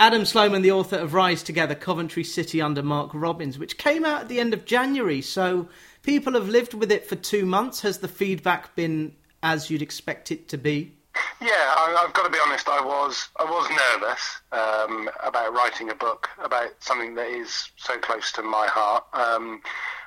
Adam Sloman, the author of Rise Together Coventry City under Mark Robins, which came out at the end of January. So people have lived with it for two months. Has the feedback been as you'd expect it to be? Yeah, I, have got to be honest. I was I was nervous um, about writing a book about something that is so close to my heart. Um,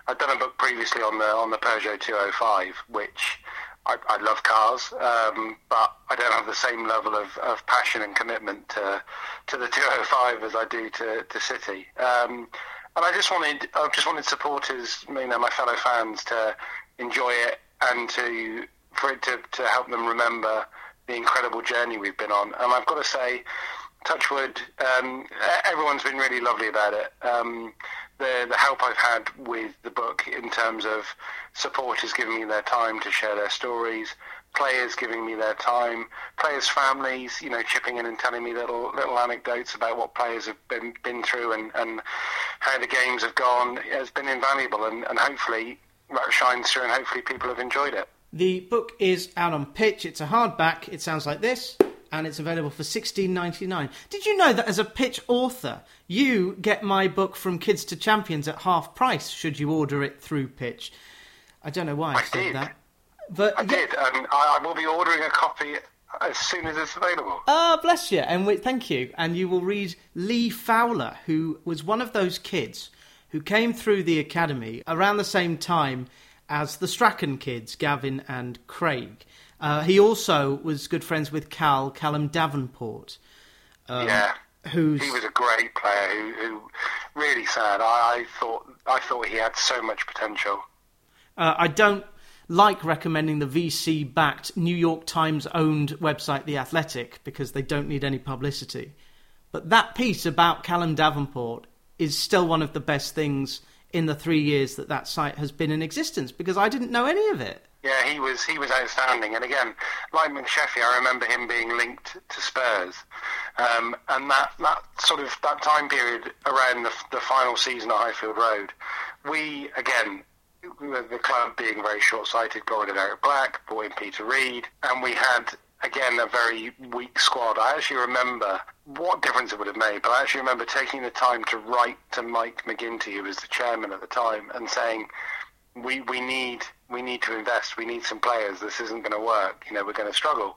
I'd done a book previously on the on the Peugeot 205, which I, I love cars, um, but I don't have the same level of, of passion and commitment to to the 205 as I do to to City. Um, and I just wanted I just wanted supporters, you know, my fellow fans, to enjoy it and to for it to, to help them remember the incredible journey we've been on. And I've got to say, Touchwood, um, everyone's been really lovely about it. Um, the the help I've had with the book in terms of supporters giving me their time to share their stories, players giving me their time, players' families, you know, chipping in and telling me little little anecdotes about what players have been been through and, and how the games have gone has been invaluable and, and hopefully that shines through and hopefully people have enjoyed it. The book is out on pitch. It's a hardback. It sounds like this and it's available for sixteen ninety nine. Did you know that as a pitch author, you get my book from Kids to Champions at half price should you order it through Pitch? I don't know why I, I said did. that, but I yeah. did, and I, I will be ordering a copy as soon as it's available. Ah, bless you, and we, thank you. And you will read Lee Fowler, who was one of those kids who came through the academy around the same time as the Strachan kids, Gavin and Craig. Uh, he also was good friends with Cal, Callum Davenport. Um, yeah, who's he was a great player. Who, who really sad. I, I, thought I thought he had so much potential. Uh, I don't like recommending the VC-backed New York Times-owned website, The Athletic, because they don't need any publicity. But that piece about Callum Davenport is still one of the best things in the three years that that site has been in existence because I didn't know any of it. Yeah, he was he was outstanding, and again, like McSheffrey, I remember him being linked to Spurs, um, and that, that sort of that time period around the, the final season at Highfield Road, we again the club being very short-sighted, rid of Eric Black, brought in Peter Reid, and we had again a very weak squad. I actually remember what difference it would have made, but I actually remember taking the time to write to Mike McGinnity, who was the chairman at the time, and saying, "We we need we need to invest. We need some players. This isn't going to work. You know, we're going to struggle."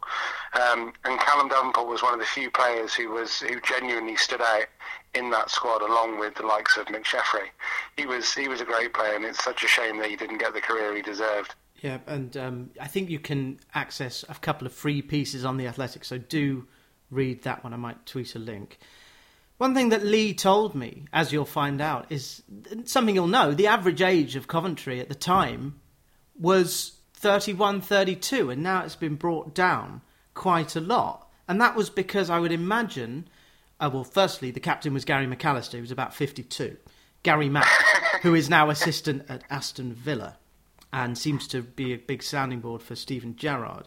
Um, and Callum Davenport was one of the few players who was who genuinely stood out in that squad, along with the likes of McSheffrey. He was he was a great player, and it's such a shame that he didn't get the career he deserved. Yeah, and um, I think you can access a couple of free pieces on the Athletic, so do read that one. I might tweet a link. One thing that Lee told me, as you'll find out, is something you'll know. The average age of Coventry at the time was 31, 32, and now it's been brought down quite a lot. And that was because I would imagine, uh, well, firstly, the captain was Gary McAllister, who was about 52. Gary Mack, who is now assistant at Aston Villa and seems to be a big sounding board for Steven Gerrard.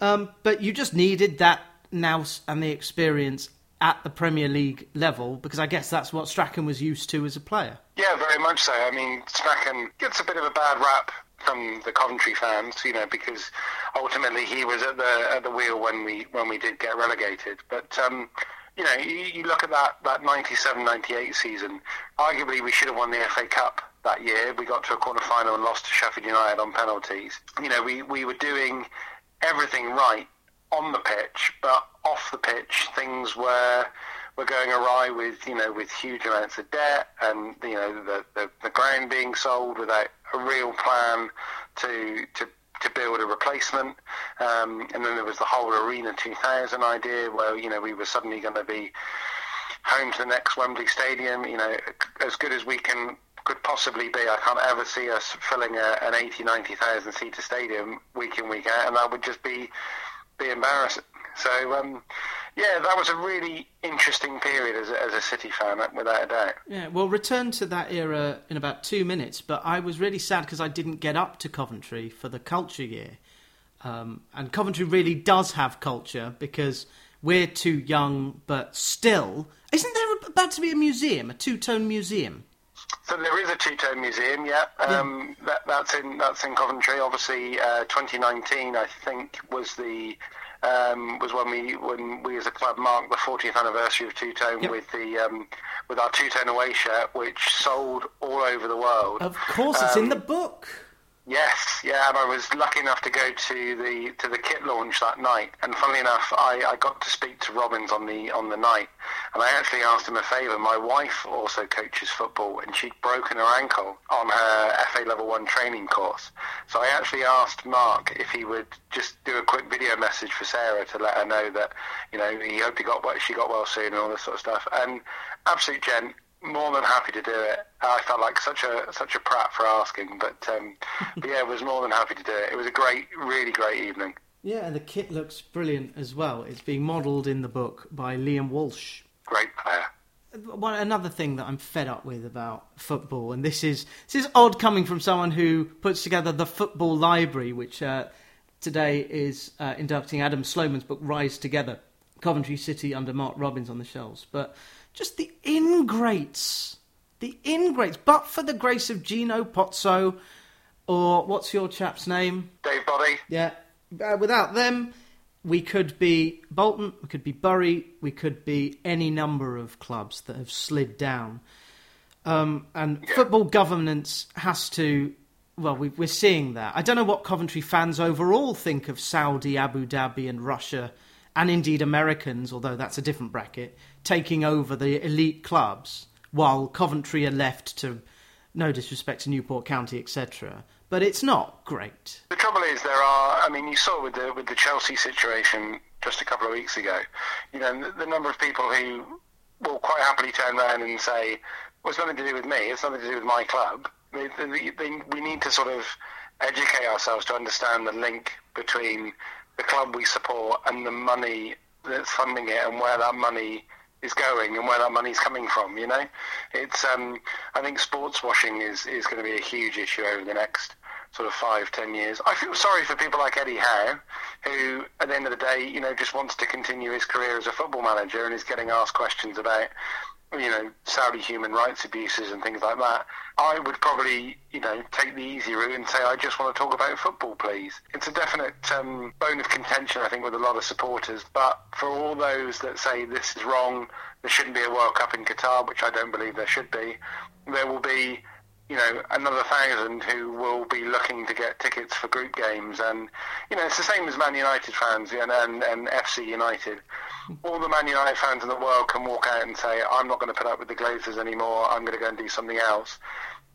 Um, but you just needed that nous and the experience at the Premier League level because I guess that's what Strachan was used to as a player. Yeah, very much so. I mean, Strachan gets a bit of a bad rap from the Coventry fans, you know, because ultimately he was at the at the wheel when we when we did get relegated. But um, you know, you, you look at that that 97-98 season. Arguably, we should have won the FA Cup that year. We got to a quarter final and lost to Sheffield United on penalties. You know, we, we were doing everything right on the pitch, but off the pitch, things were were going awry with you know with huge amounts of debt and you know the the, the ground being sold without a real plan to to to build a replacement. Um, and then there was the whole Arena 2000 idea where, you know, we were suddenly going to be home to the next Wembley Stadium, you know, as good as we can could possibly be. I can't ever see us filling a, an 80, 90,000 seater stadium week in, week out, and that would just be be embarrassing. So, um, yeah, that was a really interesting period as a, as a City fan, without a doubt. Yeah, we'll return to that era in about two minutes, but I was really sad because I didn't get up to Coventry for the culture year. Um, and Coventry really does have culture because we're too young, but still. Isn't there about to be a museum, a two tone museum? So there is a two-tone museum, yeah. Um, yeah. That, that's in that's in Coventry. Obviously, uh, 2019, I think, was the um, was when we when we as a club marked the 40th anniversary of Two Tone Yep. with the um, with our Two Tone away shirt, which sold all over the world. Of course, it's in Um, the book. Yes, yeah, and I was lucky enough to go to the to the kit launch that night. And funnily enough, I, I got to speak to Robins on the on the night, and I actually asked him a favour. My wife also coaches football, and she'd broken her ankle on her FA Level One training course. So I actually asked Mark if he would just do a quick video message for Sarah to let her know that you know he hoped he got well, she got well soon and all this sort of stuff. And absolute gent, more than happy to do it. I felt like such a such a prat for asking, but um, but yeah, was more than happy to do it. It was a great, really great evening. Yeah, and the kit looks brilliant as well. It's being modelled in the book by Liam Walsh. Great player. One another thing that I'm fed up with about football, and this is this is odd coming from someone who puts together the football library, which uh, today is uh, inducting Adam Sloman's book "Rise Together," Coventry City under Mark Robins on the shelves. But just the ingrates, the ingrates. But for the grace of Gino Pozzo, or what's your chap's name? Dave Boddy. Yeah. Uh, without them, we could be Bolton, we could be Bury, we could be any number of clubs that have slid down. Um, and Yeah. football governance has to. Well, we, we're seeing that. I don't know what Coventry fans overall think of Saudi, Abu Dhabi, and Russia, and indeed Americans, although that's a different bracket, taking over the elite clubs, while Coventry are left to, no disrespect to Newport County, etc. But it's not great. The trouble is, there are. I mean, you saw with the with the Chelsea situation just a couple of weeks ago. You know, the, the number of people who will quite happily turn around and say, "Well, it's nothing to do with me. It's nothing to do with my club." They, they, they, we need to sort of educate ourselves to understand the link between the club we support and the money that's funding it, and where that money is going and where that money's coming from. You know, it's. Um, I think sports washing is is going to be a huge issue over the next sort of five, ten years. I feel sorry for people like Eddie Howe, who at the end of the day, you know, just wants to continue his career as a football manager and is getting asked questions about, you know, Saudi human rights abuses and things like that. I would probably, you know, take the easy route and say, I just want to talk about football, please. It's a definite um, bone of contention, I think, with a lot of supporters. But for all those that say this is wrong, there shouldn't be a World Cup in Qatar, which I don't believe there should be, there will be you know, another thousand who will be looking to get tickets for group games. And, you know, it's the same as Man United fans and, and, and FC United. All the Man United fans in the world can walk out and say, I'm not going to put up with the Glazers anymore. I'm going to go and do something else.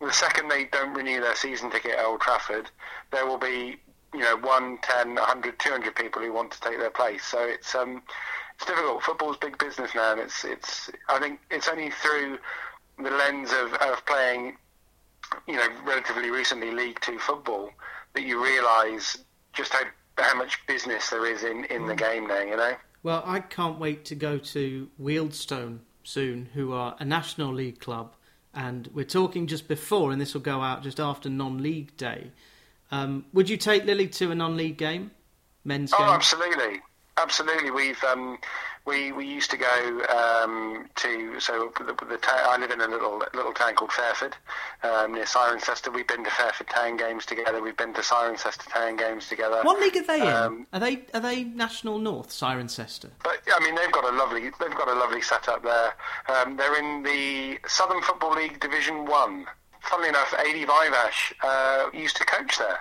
The second they don't renew their season ticket at Old Trafford, there will be, you know, 1, 10, 100, 200 people who want to take their place. So it's, um, it's difficult. Football's big business now. And it's, it's, I think it's only through the lens of, of playing you know, relatively recently League Two football, that you realise just how how much business there is in, in the game now. You know. Well, I can't wait to go to Wealdstone soon, who are a National League club, and we're talking just before, and this will go out just after non-league day. Um, would you take Lily to a non-league game, men's Oh, game? absolutely, absolutely. We've um, we we used to go um, to so the, the ta- I live in a little little town called Fairford um, near Cirencester. We've been to Fairford Town games together. We've been to Cirencester Town games together. What league are they in? Um, are they are they National North, Cirencester? But I mean, they've got a lovely they've got a lovely setup there. Um, they're in the Southern Football League Division One. Funnily enough, Adi Viveash uh, used to coach there.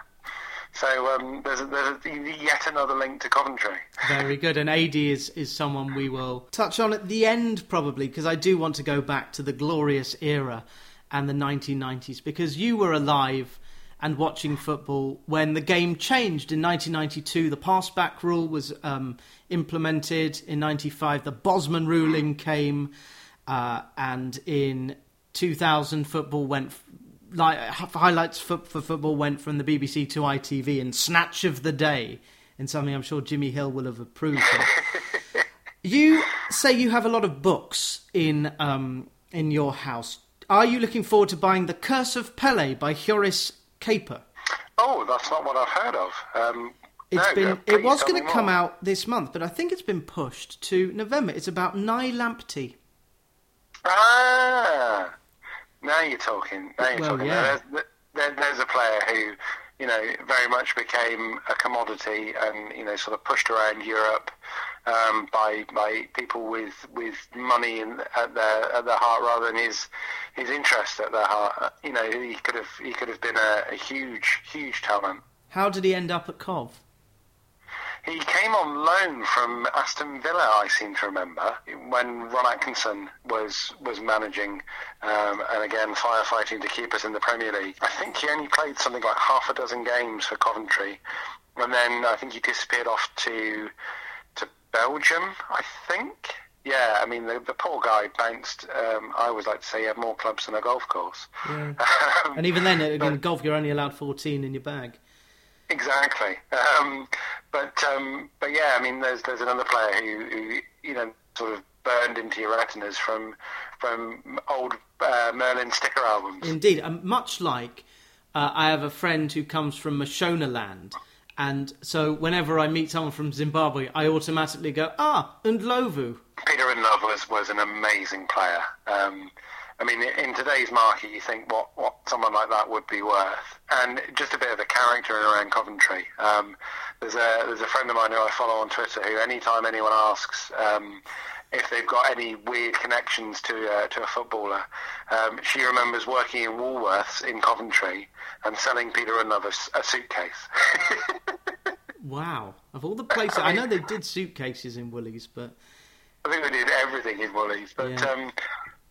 So um, there's, a, there's a, yet another link to Coventry. Very good. And Adi is, is someone we will touch on at the end, probably, because I do want to go back to the glorious era and the 1990s, because you were alive and watching football when the game changed. In 1992, the pass back rule was um, implemented. In 95, the Bosman ruling came. Uh, and in 2000, football went. Like, highlights for, for football went from the BBC to ITV, and Snatch of the Day, and something I'm sure Jimmy Hill will have approved of. you say you have a lot of books in um, in your house. Are you looking forward to buying The Curse of Pele by Joris Caper? Oh, that's not what I've heard of. Um, It's no, been uh, it was going to come more. out this month, but I think it's been pushed to November. It's about Nii Lamptey. Ah, now you're talking. Now you're Well, talking. yeah. There's, there, there's a player who, you know, very much became a commodity and, you know, sort of pushed around Europe um, by by people with with money in, at their at their heart rather than his his interest at their heart. You know, he could have he could have been a, a huge huge talent. How did he end up at Cov? He came on loan from Aston Villa, I seem to remember, when Ron Atkinson was was managing, um, and again firefighting to keep us in the Premier League. I think he only played something like half a dozen games for Coventry, and then I think he disappeared off to to Belgium. I think. Yeah, I mean the, the poor guy bounced. Um, I always like to say he had more clubs than a golf course. Yeah. and even then, in golf, you're only allowed 14 in your bag. Exactly. Um, but um, but yeah, I mean, there's there's another player who, who you know sort of burned into your retinas from from old uh, Merlin sticker albums. Indeed, um, much like uh, I have a friend who comes from Mashonaland. And so, whenever I meet someone from Zimbabwe, I automatically go, ah, Ndlovu. Peter Ndlovu was, was an amazing player. Um, I mean, in today's market, you think what, what someone like that would be worth, and just a bit of a character around Coventry. Um, there's a there's a friend of mine who I follow on Twitter who, anytime anyone asks um, if they've got any weird connections to uh, to a footballer, um, she remembers working in Woolworths in Coventry and selling Peter Ndlovu a, a suitcase. wow! Of all the places, I, mean, I know they did suitcases in Woolies, but I think they did everything in Woolies. But yeah. um,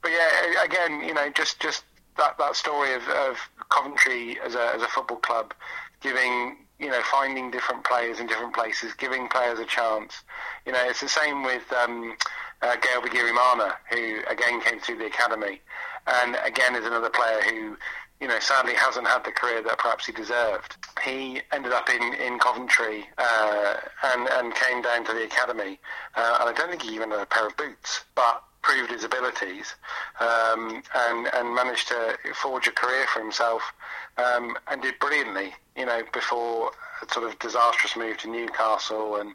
but yeah, again, you know, just just that that story of, of Coventry as a as a football club, giving you know finding different players in different places, giving players a chance. You know, it's the same with um, uh, Bigirimana, who again came through the academy, and again is another player who. You know, sadly hasn't had the career that perhaps he deserved. He ended up in in Coventry uh, and and came down to the academy, uh, and I don't think he even had a pair of boots. But proved his abilities um, and and managed to forge a career for himself um, and did brilliantly. You know, before a sort of disastrous move to Newcastle, and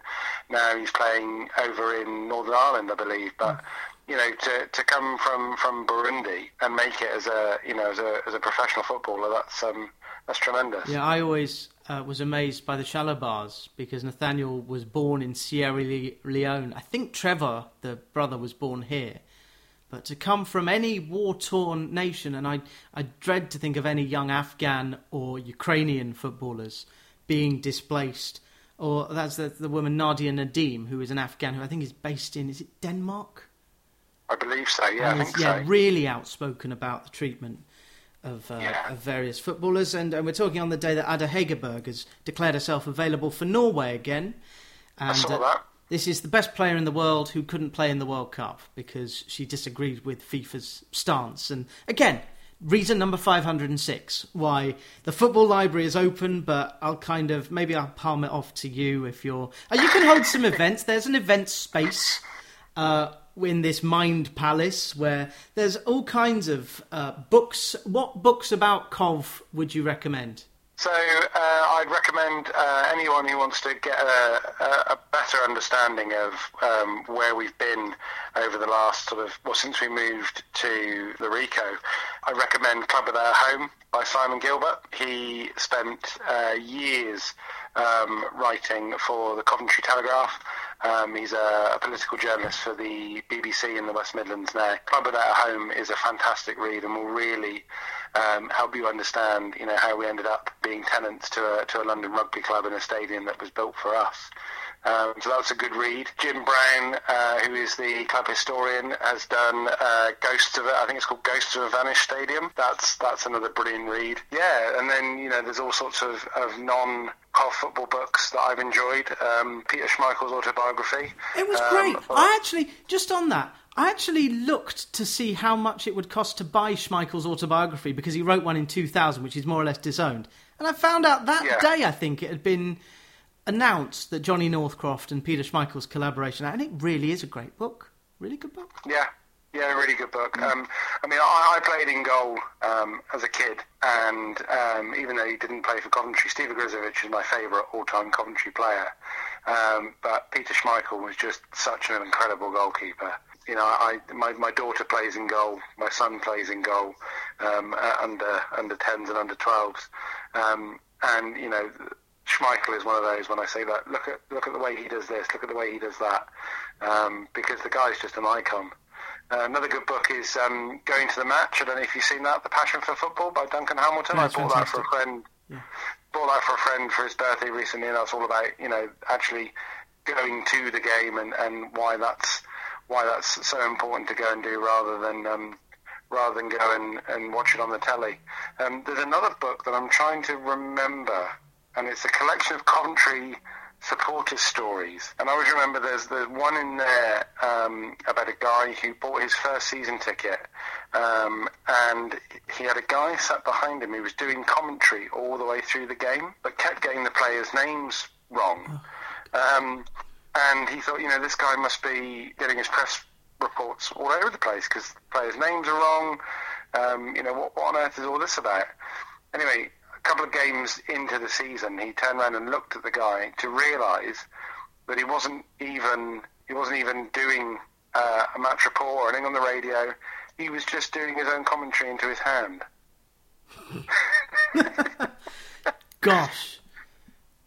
now he's playing over in Northern Ireland, I believe. But you know, to, to come from, from Burundi and make it as a you know as a as a professional footballer, that's um, that's tremendous. Yeah, I always uh, was amazed by the Chalobahs because Nathaniel was born in Sierra Leone. I think Trevor, the brother, was born here. But to come from any war torn nation, and I, I dread to think of any young Afghan or Ukrainian footballers being displaced. Or that's the, the woman Nadia Nadim, who is an Afghan who I think is based in, is it Denmark? I believe so, yeah, and I think yeah, so. really outspoken about the treatment of, uh, yeah. of various footballers. And, and, we're talking on the day that Ada Hegerberg has declared herself available for Norway again. And, I saw uh, that. This is the best player in the world who couldn't play in the World Cup because she disagreed with FIFA's stance. And again, reason number 506 why the football library is open, but I'll kind of maybe I'll palm it off to you if you're. Uh, you can hold some events. There's an event space. Uh, in this mind palace where there's all kinds of uh, books. What books about Cov would you recommend? So uh, I'd recommend uh, anyone who wants to get a, a better understanding of um, where we've been over the last sort of well since we moved to the Ricoh. I recommend Club at Our Home by Simon Gilbert. He spent uh, years um, writing for the Coventry Telegraph um, he's a, a, political journalist for the BBC in the West Midlands now. Club at Home is a fantastic read and will really um, help you understand, you know, how we ended up being tenants to a, to a London rugby club in a stadium that was built for us. Um, so that's a good read. Jim Brown, uh, who is the club historian, has done uh, Ghosts of, I think it's called Ghosts of a Vanished Stadium. That's that's another brilliant read. Yeah, and then you know there's all sorts of, of non football books that I've enjoyed. Um, Peter Schmeichel's autobiography. It was um, great. I actually just on that. I actually looked to see how much it would cost to buy Schmeichel's autobiography because he wrote one in 2000, which is more or less disowned. And I found out that yeah. day, I think, it had been announced that Johnny Northcroft and Peter Schmeichel's collaboration, and it really is a great book. Really good book. Yeah, yeah, really good book. Mm. Um, I mean, I, I, played in goal um, as a kid, and um, even though he didn't play for Coventry, Steve Ogrizovic is my favourite all-time Coventry player. Um, but Peter Schmeichel was just such an incredible goalkeeper. You know, I my, my daughter plays in goal, my son plays in goal, um, under under 10s and under 12s. Um, and you know, Schmeichel is one of those. When I say that, look at look at the way he does this, look at the way he does that, um, because the guy's just an icon. Uh, another good book is um, Going to the Match. I don't know if you've seen that, The Passion for Football by Duncan Hamilton. No, I bought that for a friend. Yeah. Bought that for a friend for his birthday recently, and that's all about you know actually going to the game and, and why that's why that's so important to go and do rather than um, rather than go and, and watch it on the telly. Um, there's another book that I'm trying to remember, and it's a collection of Coventry supporters' stories. And I always remember there's there's one in there um, about a guy who bought his first season ticket, um, and he had a guy sat behind him who was doing commentary all the way through the game, but kept getting the players' names wrong. Um, and he thought, you know, this guy must be getting his press reports all over the place because the players' names are wrong. Um, you know, what, what on earth is all this about? Anyway, couple of games into the season, he turned around and looked at the guy to realise that he wasn't even he wasn't even doing uh, a match report or anything on the radio. He was just doing his own commentary into his hand. Gosh.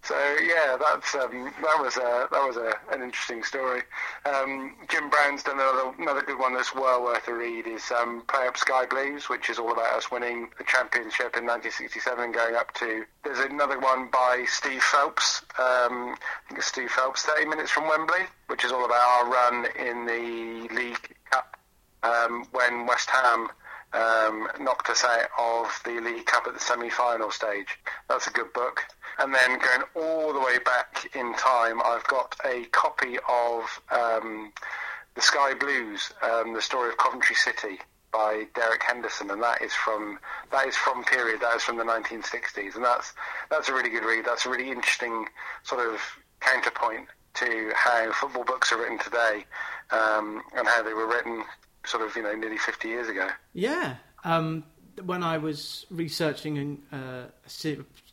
So yeah, that's um, that was a, that was a, an interesting story. Um, Jim Brown's done another another good one that's well worth a read. Is um, Play Up Sky Blues, which is all about us winning the championship in 1967 and going up to. There's another one by Steve Phelps. Um, I think it's Steve Phelps, 30 minutes from Wembley, which is all about our run in the League Cup um, when West Ham um, knocked us out of the League Cup at the semi-final stage. That's a good book. And then going all the way back in time, I've got a copy of um, the Sky Blues, um, the story of Coventry City by Derek Henderson, and that is from that is from period that is from the 1960s, and that's that's a really good read. That's a really interesting sort of counterpoint to how football books are written today, um, and how they were written sort of you know nearly 50 years ago. Yeah. Um, when I was researching uh, a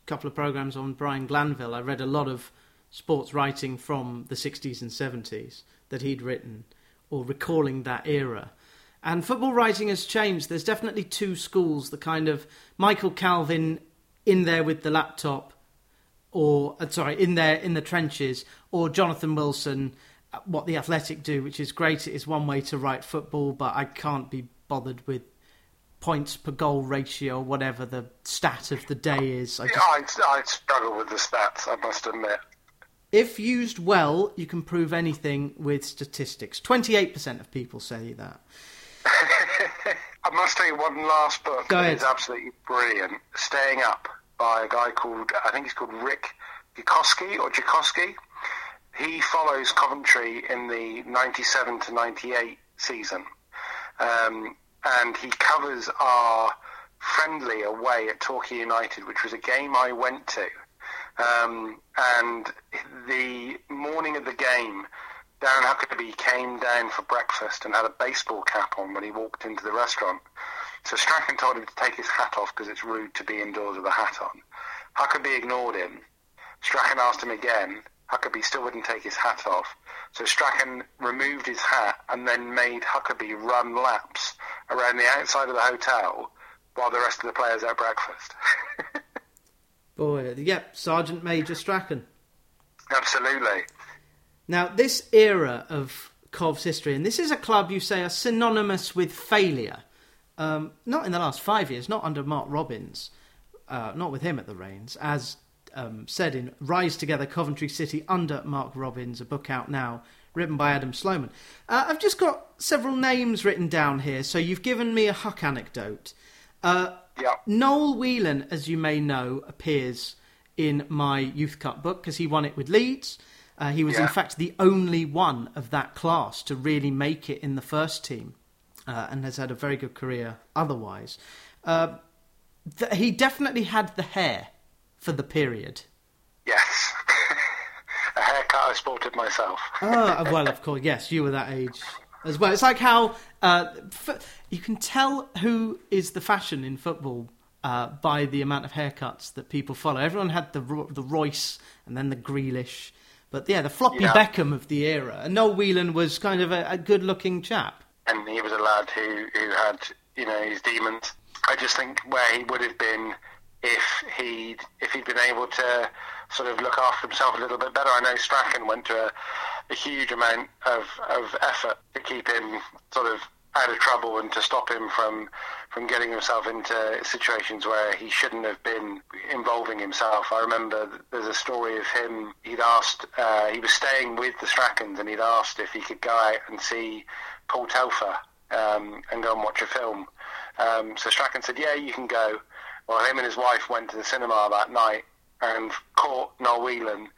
couple of programs on Brian Glanville, I read a lot of sports writing from the 60s and 70s that he'd written or recalling that era. And football writing has changed. There's definitely two schools the kind of Michael Calvin in there with the laptop, or uh, sorry, in there in the trenches, or Jonathan Wilson, uh, what the Athletic do, which is great. It is one way to write football, but I can't be bothered with points per goal ratio, whatever the stat of the day is. I Yeah, just, I, I struggle with the stats, I must admit. if used well, you can prove anything with statistics. Twenty-eight percent of people say that. I must tell you one last book Go that ahead. is absolutely brilliant. Staying Up by a guy called, I think he's called Rick Gekoski or Gekoski. He follows Coventry in the 97 to 98 season. Um, and he covers our friendly away at Torquay United, which was a game I went to. Um, and the morning of the game, Darren Huckerby came down for breakfast and had a baseball cap on when he walked into the restaurant. So Strachan told him to take his hat off because it's rude to be indoors with a hat on. Huckerby ignored him. Strachan asked him again. Huckerby still wouldn't take his hat off. So Strachan removed his hat and then made Huckerby run laps around the outside of the hotel while the rest of the players ate breakfast. Boy, yep, Sergeant Major Strachan. Absolutely. Now, this era of Cov's history, and this is a club you say are synonymous with failure. Um, not in the last five years, not under Mark Robins, uh, not with him at the reins, as um, said in Rise Together Coventry City under Mark Robins, a book out now, written by Adam Sloman. Uh, I've just got several names written down here, so you've given me a Huck anecdote. Uh, Yeah. Noel Whelan, as you may know, appears in my Youth Cup book because he won it with Leeds. Uh, he was, in fact, the only one of that class to really make it in the first team uh, and has had a very good career otherwise. Uh, th- he definitely had the hair for the period. Yes. a haircut I sported myself. Ah, well, of course, yes, you were that age as well. It's like how uh, f- you can tell who is the fashion in football uh, by the amount of haircuts that people follow. Everyone had the the Royce and then the Grealish, but yeah, the floppy Yeah. Beckham of the era. And Noel Whelan was kind of a, a good-looking chap. and he was a lad who, who had, you know, his demons. I just think where he would have been if he'd if he'd been able to sort of look after himself a little bit better. I know Strachan went to a, a huge amount of, of effort to keep him sort of out of trouble and to stop him from from getting himself into situations where he shouldn't have been involving himself. I remember there's a story of him. He'd asked, uh, he was staying with the Strachans, and he'd asked if he could go out and see Paul Telfer um, and go and watch a film. Um, so Strachan said, "Yeah, you can go." Well, him and his wife went to the cinema that night and caught Noel Whelan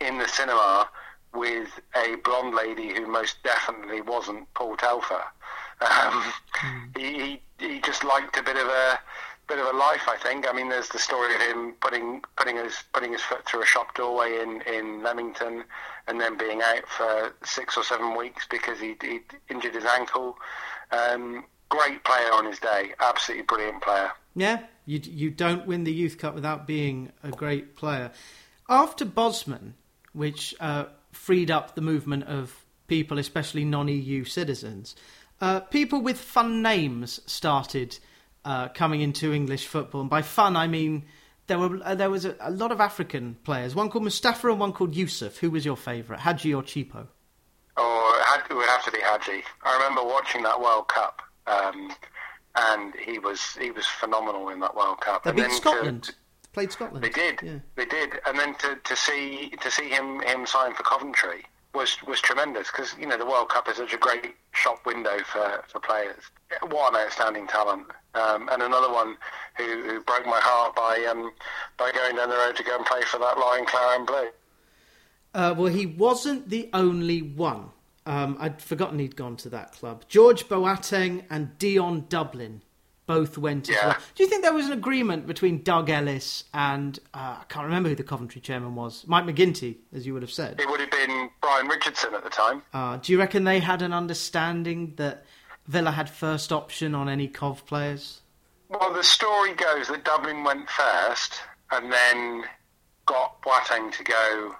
in the cinema with a blonde lady who most definitely wasn't Paul Telfer. Um, mm. he, he just liked a bit of a bit of a life, I think. I mean, there's the story of him putting putting his putting his foot through a shop doorway in, in Leamington, and then being out for six or seven weeks because he he injured his ankle. Um, great player on his day, absolutely brilliant player. Yeah, you you don't win the Youth Cup without being a great player. After Bosman, which uh, freed up the movement of people, especially non-EU citizens, uh, people with fun names started uh, coming into English football, and by fun I mean there were uh, there was a, a, lot of African players. One called Mustafa and one called Yusuf. Who was your favourite, Hadji or Chippo? Oh, it would have to be Hadji. I remember watching that World Cup, um, and he was he was phenomenal in that World Cup. They and beat Scotland. To, Played Scotland. They did. Yeah. They did, and then to, to see to see him him sign for Coventry was was tremendous because you know the World Cup is such a great shop window for, for players. What an outstanding talent! Um, and another one who, who broke my heart by um, by going down the road to go and play for that Lion Clare and Blue. Uh, well, he wasn't the only one. Um, I'd forgotten he'd gone to that club. George Boateng and Dion Dublin both went yeah. as well. Do you think there was an agreement between Doug Ellis and uh, I can't remember who the Coventry chairman was, Mike McGinnity, as you would have said? It would have been Brian Richardson at the time. Uh, do you reckon they had an understanding that Villa had first option on any Cov players? Well, the story goes that Dublin went first and then got Boateng to go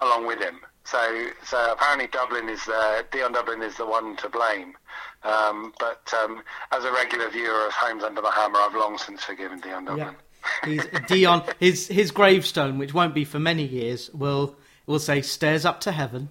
along with him. So, so apparently Dublin is the Dion Dublin is the one to blame. Um, but um, as a regular viewer of Homes Under the Hammer, I've long since forgiven Dion Dublin. Yeah. He's, Dion, his his gravestone, which won't be for many years, will will say "Stairs up to heaven."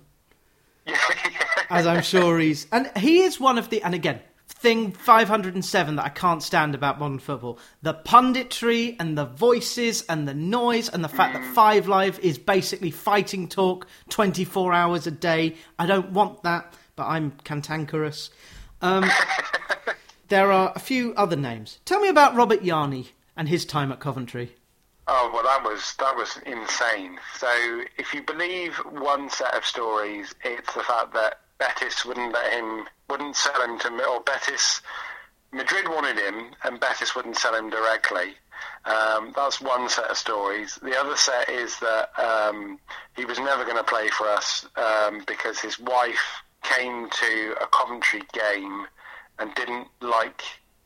as I'm sure he's, and he is one of the, and again, thing 507 that I can't stand about modern football the punditry and the voices and the noise and the fact that Five Live is basically fighting talk 24 hours a day. I don't want that, but I'm cantankerous. Um, there are a few other names. Tell me about Robert Jarni and his time at Coventry. Oh well, that was that was insane. So, if you believe one set of stories, it's the fact that Betis wouldn't let him, wouldn't sell him to, or Betis, Madrid wanted him, and Betis wouldn't sell him directly. Um, that's one set of stories. The other set is that um, he was never going to play for us um, because his wife came to a Coventry game and didn't like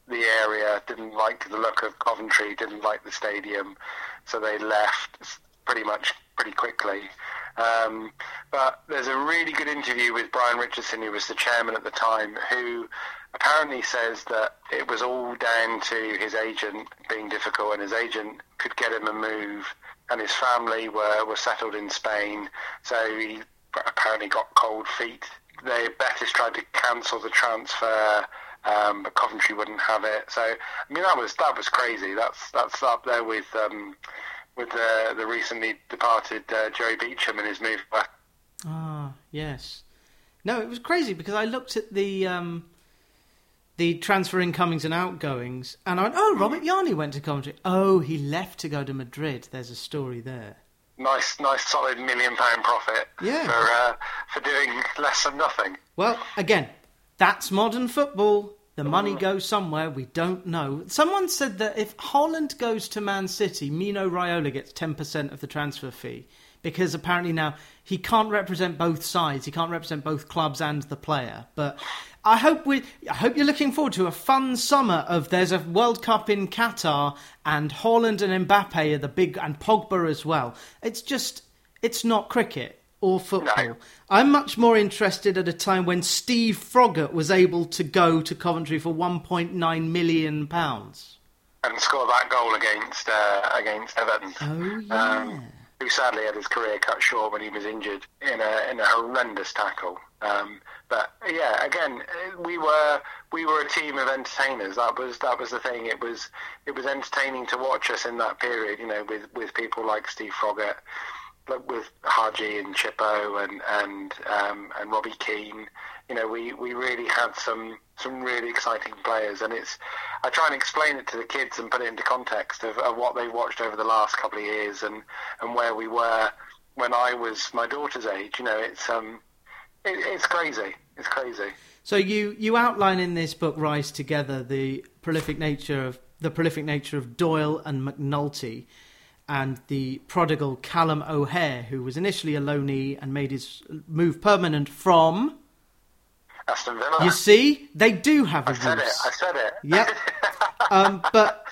the area, didn't like the look of Coventry, didn't like the stadium, so they left pretty much pretty quickly. Um, but there's a really good interview with Brian Richardson, who was the chairman at the time, who apparently says that it was all down to his agent being difficult, and his agent could get him a move, and his family were, were settled in Spain, so he apparently got cold feet. They Betis tried to cancel the transfer. Um, but Coventry wouldn't have it. So I mean that was that was crazy. That's that's up there with um, with the the recently departed uh, Joey Beauchamp and his move back. Ah, yes. No, it was crazy because I looked at the um, the transfer incomings and outgoings, and I went, "Oh, Robert Jarni went to Coventry. Oh, he left to go to Madrid. There's a story there." Nice, nice, solid million pound profit. Yeah. For uh, for doing less than nothing. Well, again, that's modern football. The money goes somewhere we don't know. Someone said that if Haaland goes to Man City, Mino Raiola gets 10% of the transfer fee because apparently now he can't represent both sides. He can't represent both clubs and the player. But I hope we I hope you're looking forward to a fun summer of there's a World Cup in Qatar and Haaland and Mbappe are the big and Pogba as well. It's just it's not cricket or football. No. I'm much more interested at a time when Steve Froggatt was able to go to Coventry for 1.9 million pounds. and score that goal against uh, against Everton. Oh yeah. Um, who sadly had his career cut short when he was injured in a in a horrendous tackle. Um, but yeah, again, we were we were a team of entertainers. That was that was the thing. It was it was entertaining to watch us in that period. You know, with with people like Steve Froggatt, with Hadji and Chippo and and um, and Robbie Keane you know, we, we really had some some really exciting players, and it's I try and explain it to the kids and put it into context of, of what they've watched over the last couple of years and, and where we were when I was my daughter's age. You know, it's um, it, it's crazy. It's crazy. So you you outline in this book Rise Together the prolific nature of the prolific nature of Doyle and McNulty and the prodigal Callum O'Hare, who was initially a loanee and made his move permanent from Aston Villa. You see, they do have a I said it. I said it. Yep. um, but,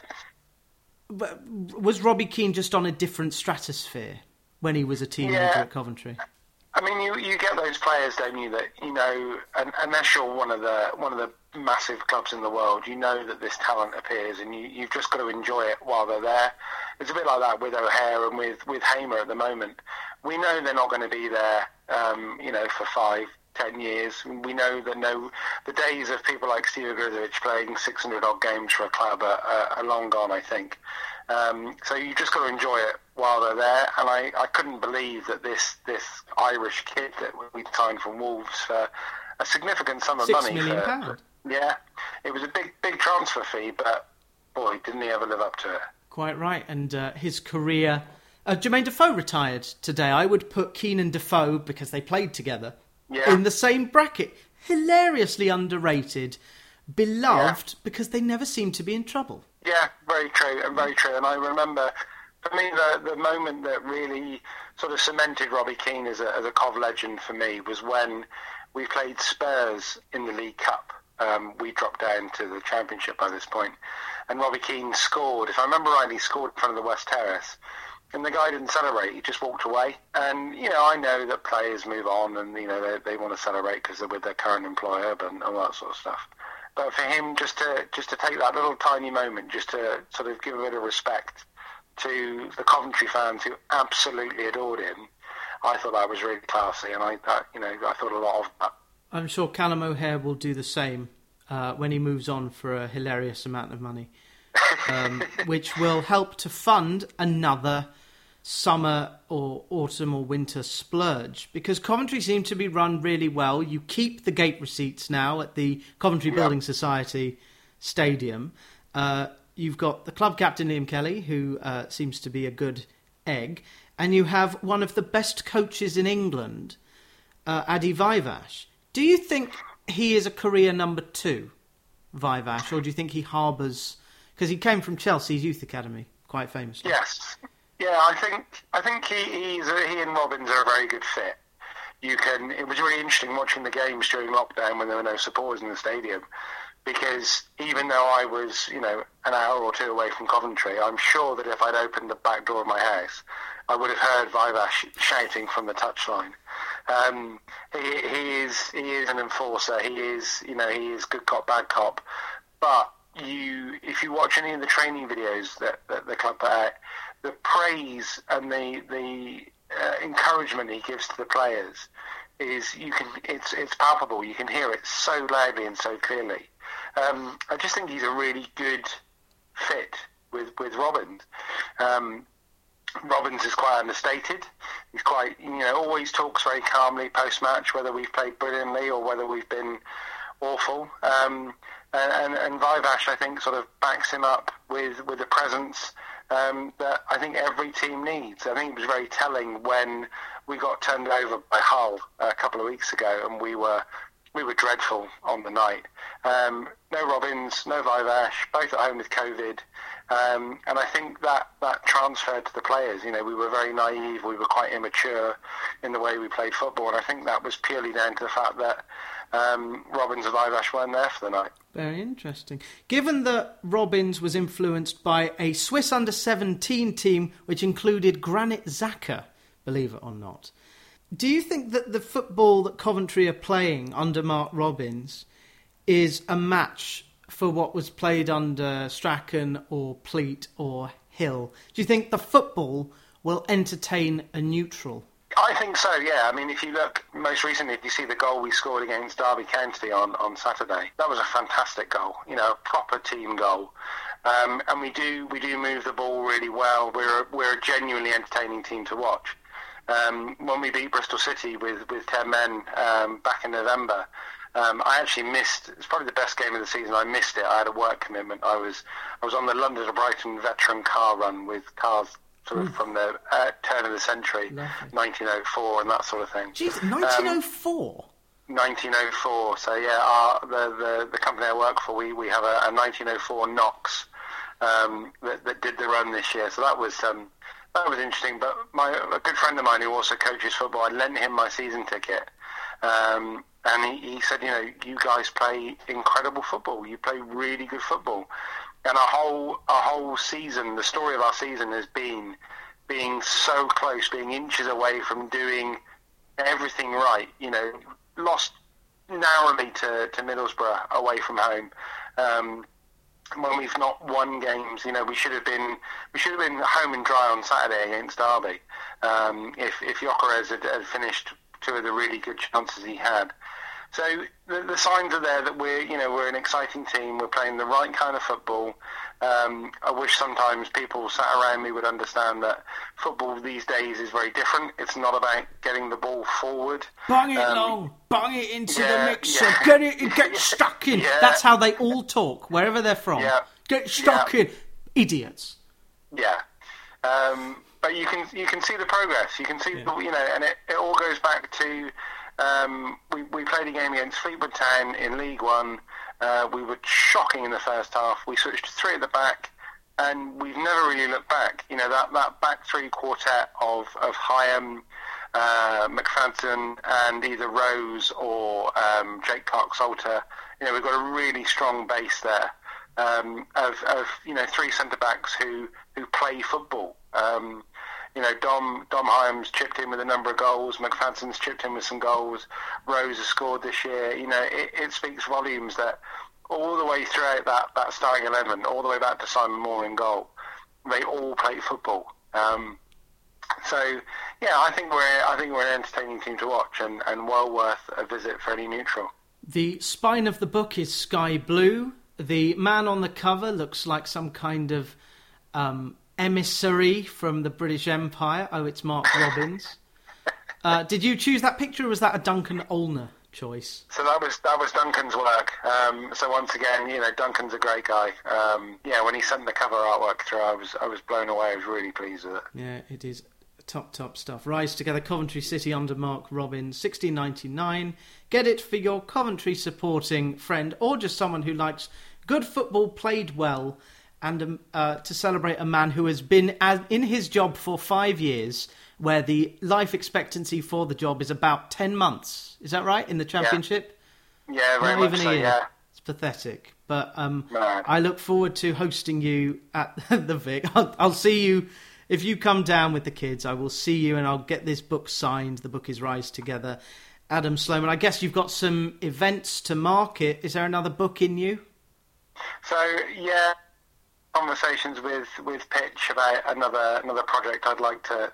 but was Robbie Keane just on a different stratosphere when he was a teenager yeah. at Coventry? I mean, you you get those players, don't you? That you know, unless you're one of the one of the massive clubs in the world, you know that this talent appears, and you you've just got to enjoy it while they're there. It's a bit like that with O'Hare and with with Hamer at the moment. We know they're not going to be there, um, you know, for five, ten years. We know that no, the days of people like Steve Ogrizovic playing 600 odd games for a club are, are long gone, I think. Um, so you just got to enjoy it while they're there. And I, I couldn't believe that this, this Irish kid that we signed from Wolves for a significant sum of Six money. Million for, pound. Yeah, it was a big, big transfer fee, but boy, didn't he ever live up to it. Quite right. And uh, his career. Uh, Jermaine Defoe retired today. I would put Keane and Defoe, because they played together, yeah. in the same bracket. Hilariously underrated, beloved yeah. because they never seem to be in trouble. Yeah, very true, and very true. And I remember, for me, the the moment that really sort of cemented Robbie Keane as a, as a Cov legend for me was when we played Spurs in the League Cup. Um, we dropped down to the Championship by this point, and Robbie Keane scored. If I remember rightly, scored in front of the West Terrace and the guy didn't celebrate. He just walked away. And you know, I know that players move on, and you know they, they want to celebrate because they're with their current employer, and all that sort of stuff. But for him, just to just to take that little tiny moment, just to sort of give a bit of respect to the Coventry fans who absolutely adored him, I thought that was really classy, and I, I you know I thought a lot of that. I'm sure Callum O'Hare will do the same uh, when he moves on for a hilarious amount of money, um, which will help to fund another summer or autumn or winter splurge because Coventry seem to be run really well. You keep the gate receipts now at the Coventry yep. Building Society Stadium. Uh, you've got the club captain Liam Kelly, who uh, seems to be a good egg, and you have one of the best coaches in England, uh, Adi Viveash. Do you think he is a career number two, Viveash, or do you think he harbours because he came from Chelsea's youth academy quite famously? Yes, yeah, I think I think he he and Robins are a very good fit. You can. It was really interesting watching the games during lockdown when there were no supporters in the stadium, because even though I was you know an hour or two away from Coventry, I'm sure that if I'd opened the back door of my house, I would have heard Viveash shouting from the touchline. Um, he, he is he is an enforcer. He is you know he is good cop bad cop, but you if you watch any of the training videos that, that the club put out, the praise and the the uh, encouragement he gives to the players is you can it's it's palpable. You can hear it so loudly and so clearly. Um, I just think he's a really good fit with with Robins. Um, Robins is quite understated. He's quite you know always talks very calmly post match, whether we've played brilliantly or whether we've been awful. Um, and, and, and Viveash, I think, sort of backs him up with with a presence um, that I think every team needs. I think it was very telling when we got turned over by Hull a couple of weeks ago, and we were we were dreadful on the night. Um, no Robins, no Viveash, both at home with COVID. Um, and I think that, that transferred to the players. You know, we were very naive, we were quite immature in the way we played football, and I think that was purely down to the fact that um, Robins and Viveash weren't there for the night. Very interesting. Given that Robins was influenced by a Swiss under 17 team which included Granit Xhaka, believe it or not, do you think that the football that Coventry are playing under Mark Robins is a match for what was played under Strachan or Pleat or Hill. Do you think the football will entertain a neutral? I think so, yeah. I mean, if you look most recently, if you see the goal we scored against Derby County on, on Saturday, that was a fantastic goal. You know, a proper team goal. Um, and we do we do move the ball really well. We're a, we're a genuinely entertaining team to watch. Um, when we beat Bristol City with with ten men um, back in November, um, I actually missed. It's probably the best game of the season. I missed it. I had a work commitment. I was I was on the London to Brighton veteran car run with cars sort of mm. from the uh, turn of the century, Lovely. 1904, and that sort of thing. Jeez, 1904. 1904. So yeah, our, the, the the company I work for, we we have a, a 1904 Knox um, that, that, did the run this year. So that was um, that was interesting. But my a good friend of mine who also coaches football, I lent him my season ticket, um, and he, he said, you know, you guys play incredible football. You play really good football, and our whole our whole season, the story of our season has been being so close, being inches away from doing everything right. You know, lost narrowly to, to Middlesbrough away from home. Um, when we've not won games, you know, we should have been we should have been home and dry on Saturday against Derby. Um, if if Gyökeres had, had finished two of the really good chances he had. So the, the, signs are there that we're, you know, we're an exciting team. We're playing the right kind of football. Um, I wish sometimes people sat around me would understand that football these days is very different. It's not about getting the ball forward. Bang it um, long, bang it into yeah, the mixer, yeah. get it, get stuck in. Yeah. That's how they all talk, wherever they're from. Get stuck in, idiots. Yeah. Um, but you can you can see the progress. You can see you know, and it, it all goes back to um, we, we played a game against Fleetwood Town in League One. Uh, we were shocking in the first half. We switched to three at the back, and we've never really looked back. You know that, that back three quartet of of Hyam, uh, McFadzean, and either Rose or um, Jake Clarke-Salter. You know we've got a really strong base there um, of, of you know three centre backs who who play football. Um, you know, Dom Dom Hyam's chipped in with a number of goals. McFadzean's chipped in with some goals. Rose has scored this year. You know, it, it speaks volumes that all the way throughout that, that starting eleven, all the way back to Simon Moore in goal, they all play football. Um, so yeah, I think we're I think we're an entertaining team to watch and, and well worth a visit for any neutral. The spine of the book is sky blue. The man on the cover looks like some kind of um, emissary from the British Empire. Oh, it's Mark Robins. Uh, did you choose that picture, or was that a Duncan Olner choice? So that was that was Duncan's work. Um, so once again, you know, Duncan's a great guy. Um, yeah, when he sent the cover artwork through, I was I was blown away. I was really pleased with it. Yeah, it is top top stuff. Rise together, Coventry City under Mark Robins, sixteen ninety nine. Get it for your Coventry supporting friend, or just someone who likes good football played well and um, uh, to celebrate a man who has been in his job for five years, where the life expectancy for the job is about 10 months. Is that right? In the championship? Yeah, yeah very Not much so, yeah. It's pathetic. But um, I look forward to hosting you at the Vic. I'll, I'll see you. If you come down with the kids, I will see you and I'll get this book signed. The book is Rise Together. Adam Sloman, I guess you've got some events to market. Is there another book in you? So, yeah, conversations with, with Pitch about another another project I'd like to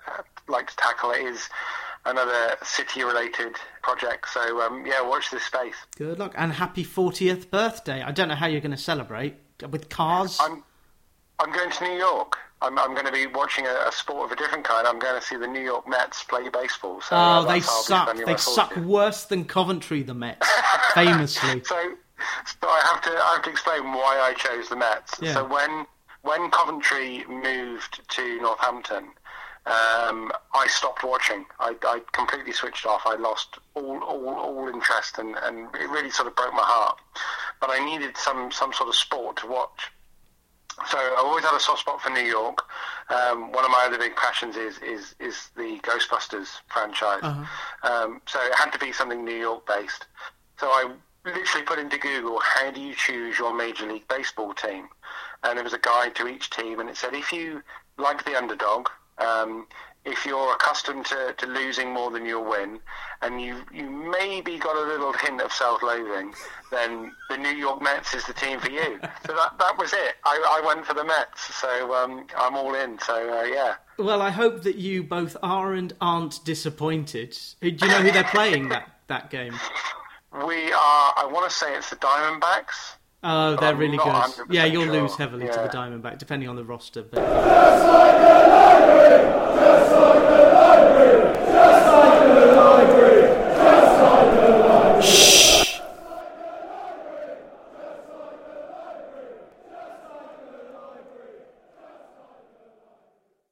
like to tackle. It is another city related project. So um, yeah, watch this space. Good luck and happy 40th birthday. I don't know how you're going to celebrate with cars. I'm I'm going to New York. I'm, I'm going to be watching a, a, sport of a different kind. I'm going to see the New York Mets play baseball. So oh, they suck. They suck worse than Coventry, the Mets, famously. so so I have to I have to explain why I chose the Mets. Yeah. So when when Coventry moved to Northampton, um, I stopped watching. I, I, completely switched off. I lost all all, all interest, and, and it really sort of broke my heart. But I needed some some sort of sport to watch. So I always had a soft spot for New York. Um, one of my other big passions is is is the Ghostbusters franchise. Uh-huh. Um, so it had to be something New York based. So I literally put into Google, how do you choose your Major League Baseball team? And there was a guide to each team, and it said if you like the underdog, um, if you're accustomed to, to losing more than you'll win, and you you maybe got a little hint of self-loathing, then the New York Mets is the team for you. So that that was it. I, I went for the Mets, so um, I'm all in. So uh, yeah. Well, I hope that you both are and aren't disappointed. Do you know who they're playing that, that game? We are. I want to say it's the Diamondbacks. Oh, they're really good. Yeah, you'll sure. lose heavily yeah. to the Diamondback depending on the roster. But... Just like the library, just like the library, just like the library, just like the library. Shh.